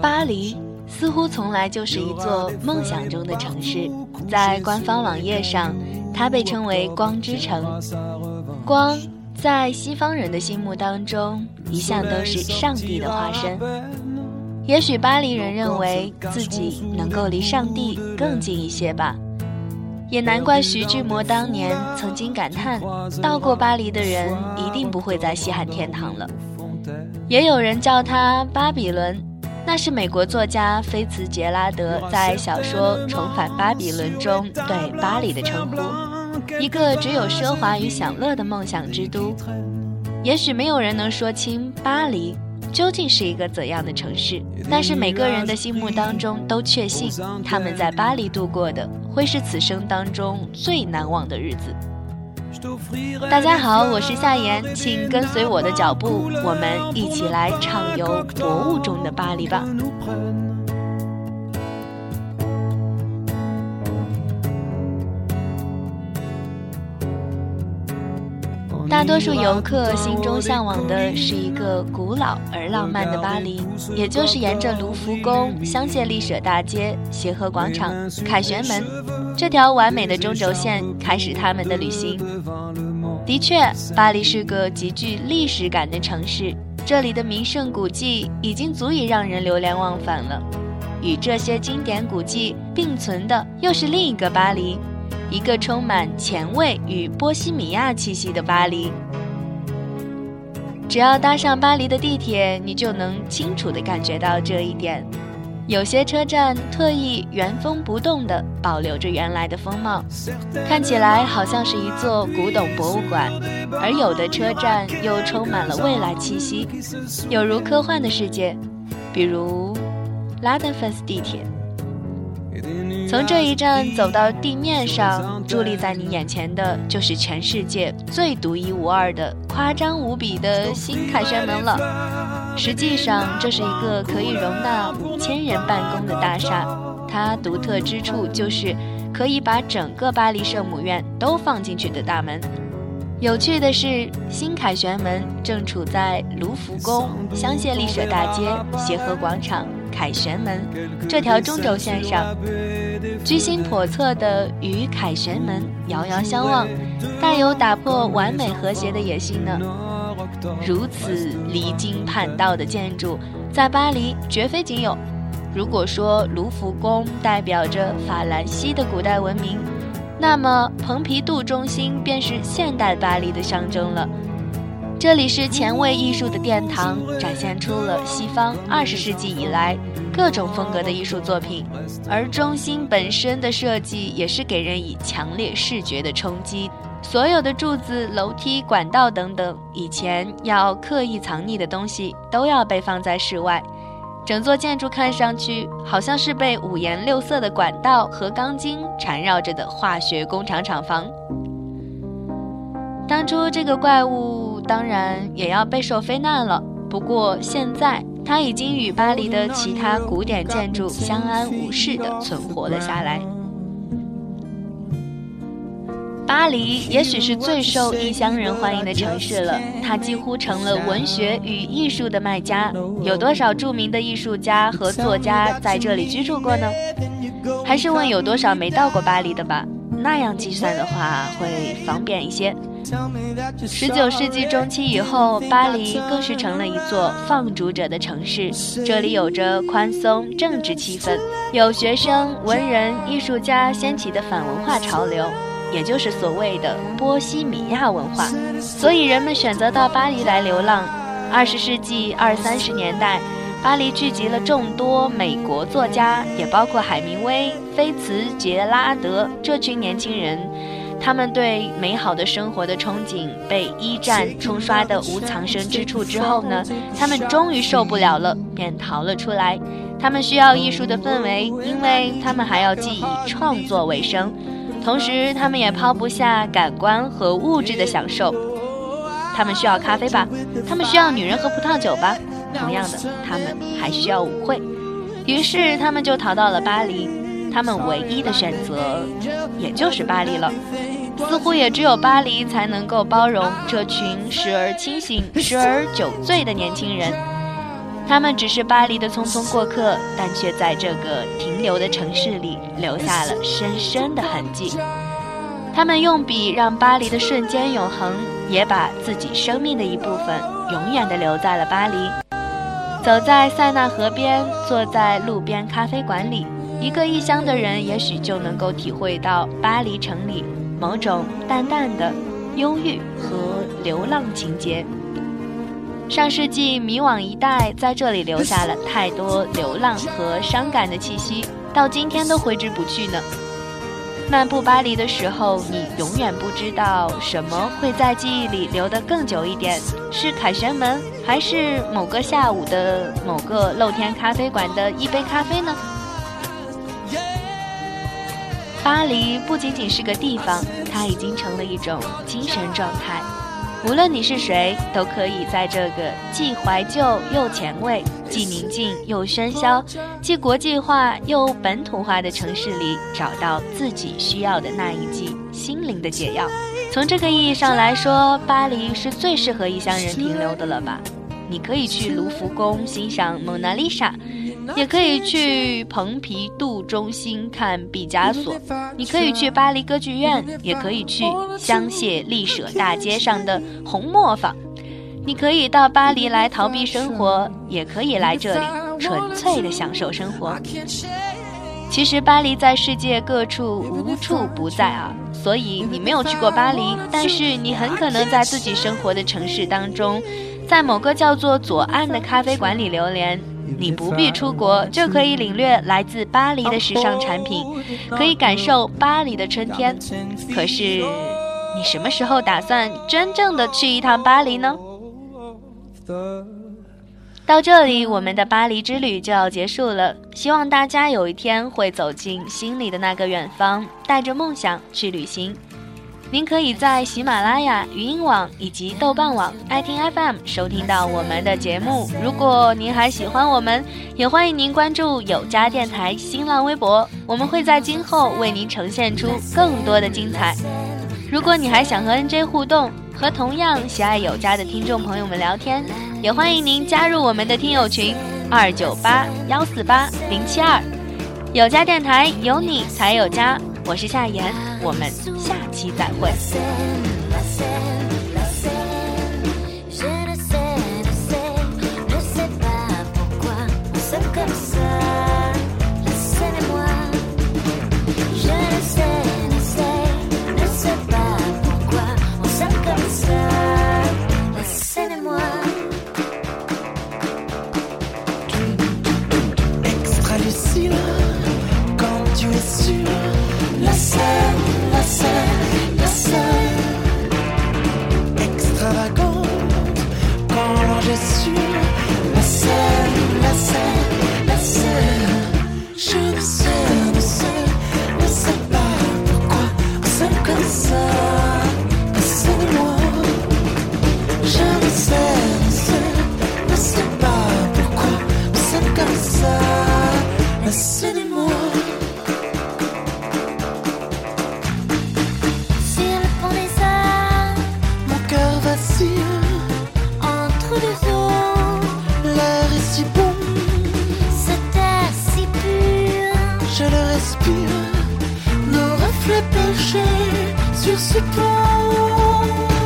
巴黎似乎从来就是一座梦想中的城市，在官方网页上，它被称为“光之城”。光在西方人的心目当中，一向都是上帝的化身。也许巴黎人认为自己能够离上帝更近一些吧。也难怪徐志摩当年曾经感叹：“到过巴黎的人一定不会再稀罕天堂了。”也有人叫它巴比伦，那是美国作家菲茨杰拉德在小说《重返巴比伦》中对巴黎的称呼，一个只有奢华与享乐的梦想之都。也许没有人能说清巴黎究竟是一个怎样的城市，但是每个人的心目当中都确信他们在巴黎度过的。会是此生当中最难忘的日子。大家好，我是夏言，请跟随我的脚步，我们一起来畅游博物中的巴黎吧。大多数游客心中向往的是一个古老而浪漫的巴黎，也就是沿着卢浮宫、香榭丽舍大街、协和广场、凯旋门这条完美的中轴线开始他们的旅行。的确，巴黎是个极具历史感的城市，这里的名胜古迹已经足以让人流连忘返了。与这些经典古迹并存的，又是另一个巴黎。一个充满前卫与波西米亚气息的巴黎。只要搭上巴黎的地铁，你就能清楚地感觉到这一点。有些车站特意原封不动地保留着原来的风貌，看起来好像是一座古董博物馆；而有的车站又充满了未来气息，有如科幻的世界，比如拉登芬斯地铁。从这一站走到地面上，伫立在你眼前的就是全世界最独一无二的、夸张无比的新凯旋门了。实际上，这是一个可以容纳五千人办公的大厦。它独特之处就是可以把整个巴黎圣母院都放进去的大门。有趣的是，新凯旋门正处在卢浮宫、香榭丽舍大街、协和广场。凯旋门这条中轴线上，居心叵测的与凯旋门遥遥相望，带有打破完美和谐的野心呢。如此离经叛道的建筑，在巴黎绝非仅有。如果说卢浮宫代表着法兰西的古代文明，那么蓬皮杜中心便是现代巴黎的象征了。这里是前卫艺术的殿堂，展现出了西方二十世纪以来各种风格的艺术作品，而中心本身的设计也是给人以强烈视觉的冲击。所有的柱子、楼梯、管道等等，以前要刻意藏匿的东西都要被放在室外。整座建筑看上去好像是被五颜六色的管道和钢筋缠绕着的化学工厂厂房。当初这个怪物。当然也要备受非难了。不过现在，它已经与巴黎的其他古典建筑相安无事地存活了下来。巴黎也许是最受异乡人欢迎的城市了，它几乎成了文学与艺术的卖家。有多少著名的艺术家和作家在这里居住过呢？还是问有多少没到过巴黎的吧？那样计算的话会方便一些。十九世纪中期以后，巴黎更是成了一座放逐者的城市。这里有着宽松政治气氛，有学生、文人、艺术家掀起的反文化潮流，也就是所谓的波西米亚文化。所以人们选择到巴黎来流浪。二十世纪二三十年代，巴黎聚集了众多美国作家，也包括海明威、菲茨杰拉德这群年轻人。他们对美好的生活的憧憬被一战冲刷的无藏身之处之后呢，他们终于受不了了，便逃了出来。他们需要艺术的氛围，因为他们还要既以创作为生，同时他们也抛不下感官和物质的享受。他们需要咖啡吧？他们需要女人和葡萄酒吧？同样的，他们还需要舞会。于是他们就逃到了巴黎。他们唯一的选择，也就是巴黎了。似乎也只有巴黎才能够包容这群时而清醒、时而酒醉的年轻人。他们只是巴黎的匆匆过客，但却在这个停留的城市里留下了深深的痕迹。他们用笔让巴黎的瞬间永恒，也把自己生命的一部分永远地留在了巴黎。走在塞纳河边，坐在路边咖啡馆里，一个异乡的人也许就能够体会到巴黎城里某种淡淡的忧郁和流浪情节。上世纪迷惘一代在这里留下了太多流浪和伤感的气息，到今天都挥之不去呢。漫步巴黎的时候，你永远不知道什么会在记忆里留得更久一点，是凯旋门，还是某个下午的某个露天咖啡馆的一杯咖啡呢？巴黎不仅仅是个地方，它已经成了一种精神状态。无论你是谁，都可以在这个既怀旧又前卫、既宁静又喧嚣、既国际化又本土化的城市里，找到自己需要的那一剂心灵的解药。从这个意义上来说，巴黎是最适合异乡人停留的了吧？你可以去卢浮宫欣赏蒙娜丽莎。也可以去蓬皮杜中心看毕加索，你可以去巴黎歌剧院，也可以去香榭丽舍大街上的红磨坊。你可以到巴黎来逃避生活，也可以来这里纯粹的享受生活。其实巴黎在世界各处无处不在啊，所以你没有去过巴黎，但是你很可能在自己生活的城市当中，在某个叫做左岸的咖啡馆里流连。你不必出国，就可以领略来自巴黎的时尚产品，可以感受巴黎的春天。可是，你什么时候打算真正的去一趟巴黎呢？到这里，我们的巴黎之旅就要结束了。希望大家有一天会走进心里的那个远方，带着梦想去旅行。您可以在喜马拉雅、语音网以及豆瓣网、爱听 FM 收听到我们的节目。如果您还喜欢我们，也欢迎您关注有家电台新浪微博，我们会在今后为您呈现出更多的精彩。如果你还想和 NJ 互动，和同样喜爱有家的听众朋友们聊天，也欢迎您加入我们的听友群二九八幺四八零七二。有家电台有你才有家。我是夏妍，我们下期再会。C'est us anymore. Sur le pont des arts, mon cœur vacille. Entre deux eaux, l'air est si bon. Cet air si pur, je le respire. Nos reflets pêchés sur ce pont.